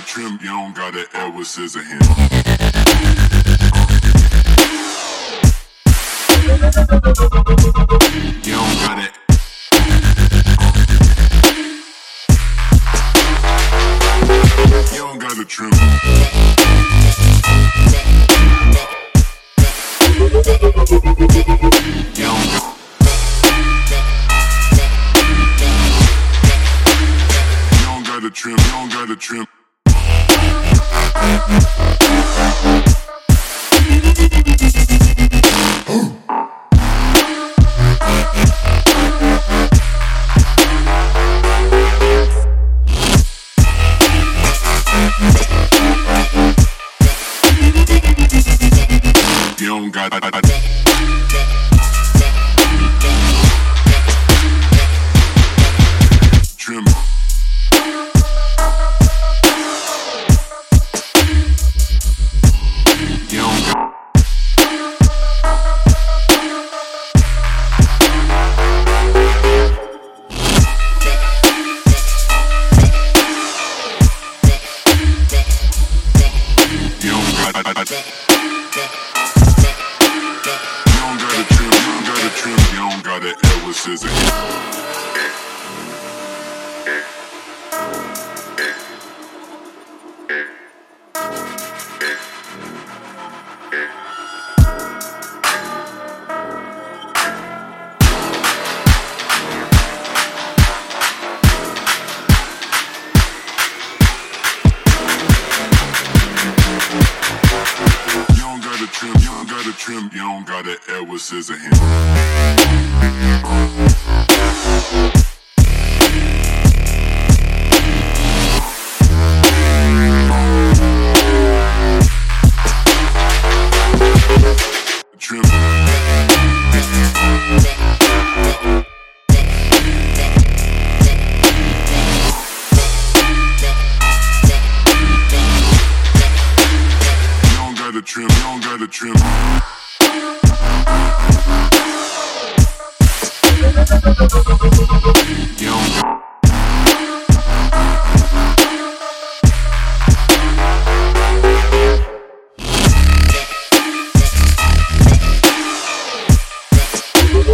trim, you don't got an Edward You don't got it. You don't trim. You don't got. You don't got a trim. You don't got a trim. You don't got. Trim. You don't got a trim. You don't got an Edward trim, you don't got an Edward Scissorhands.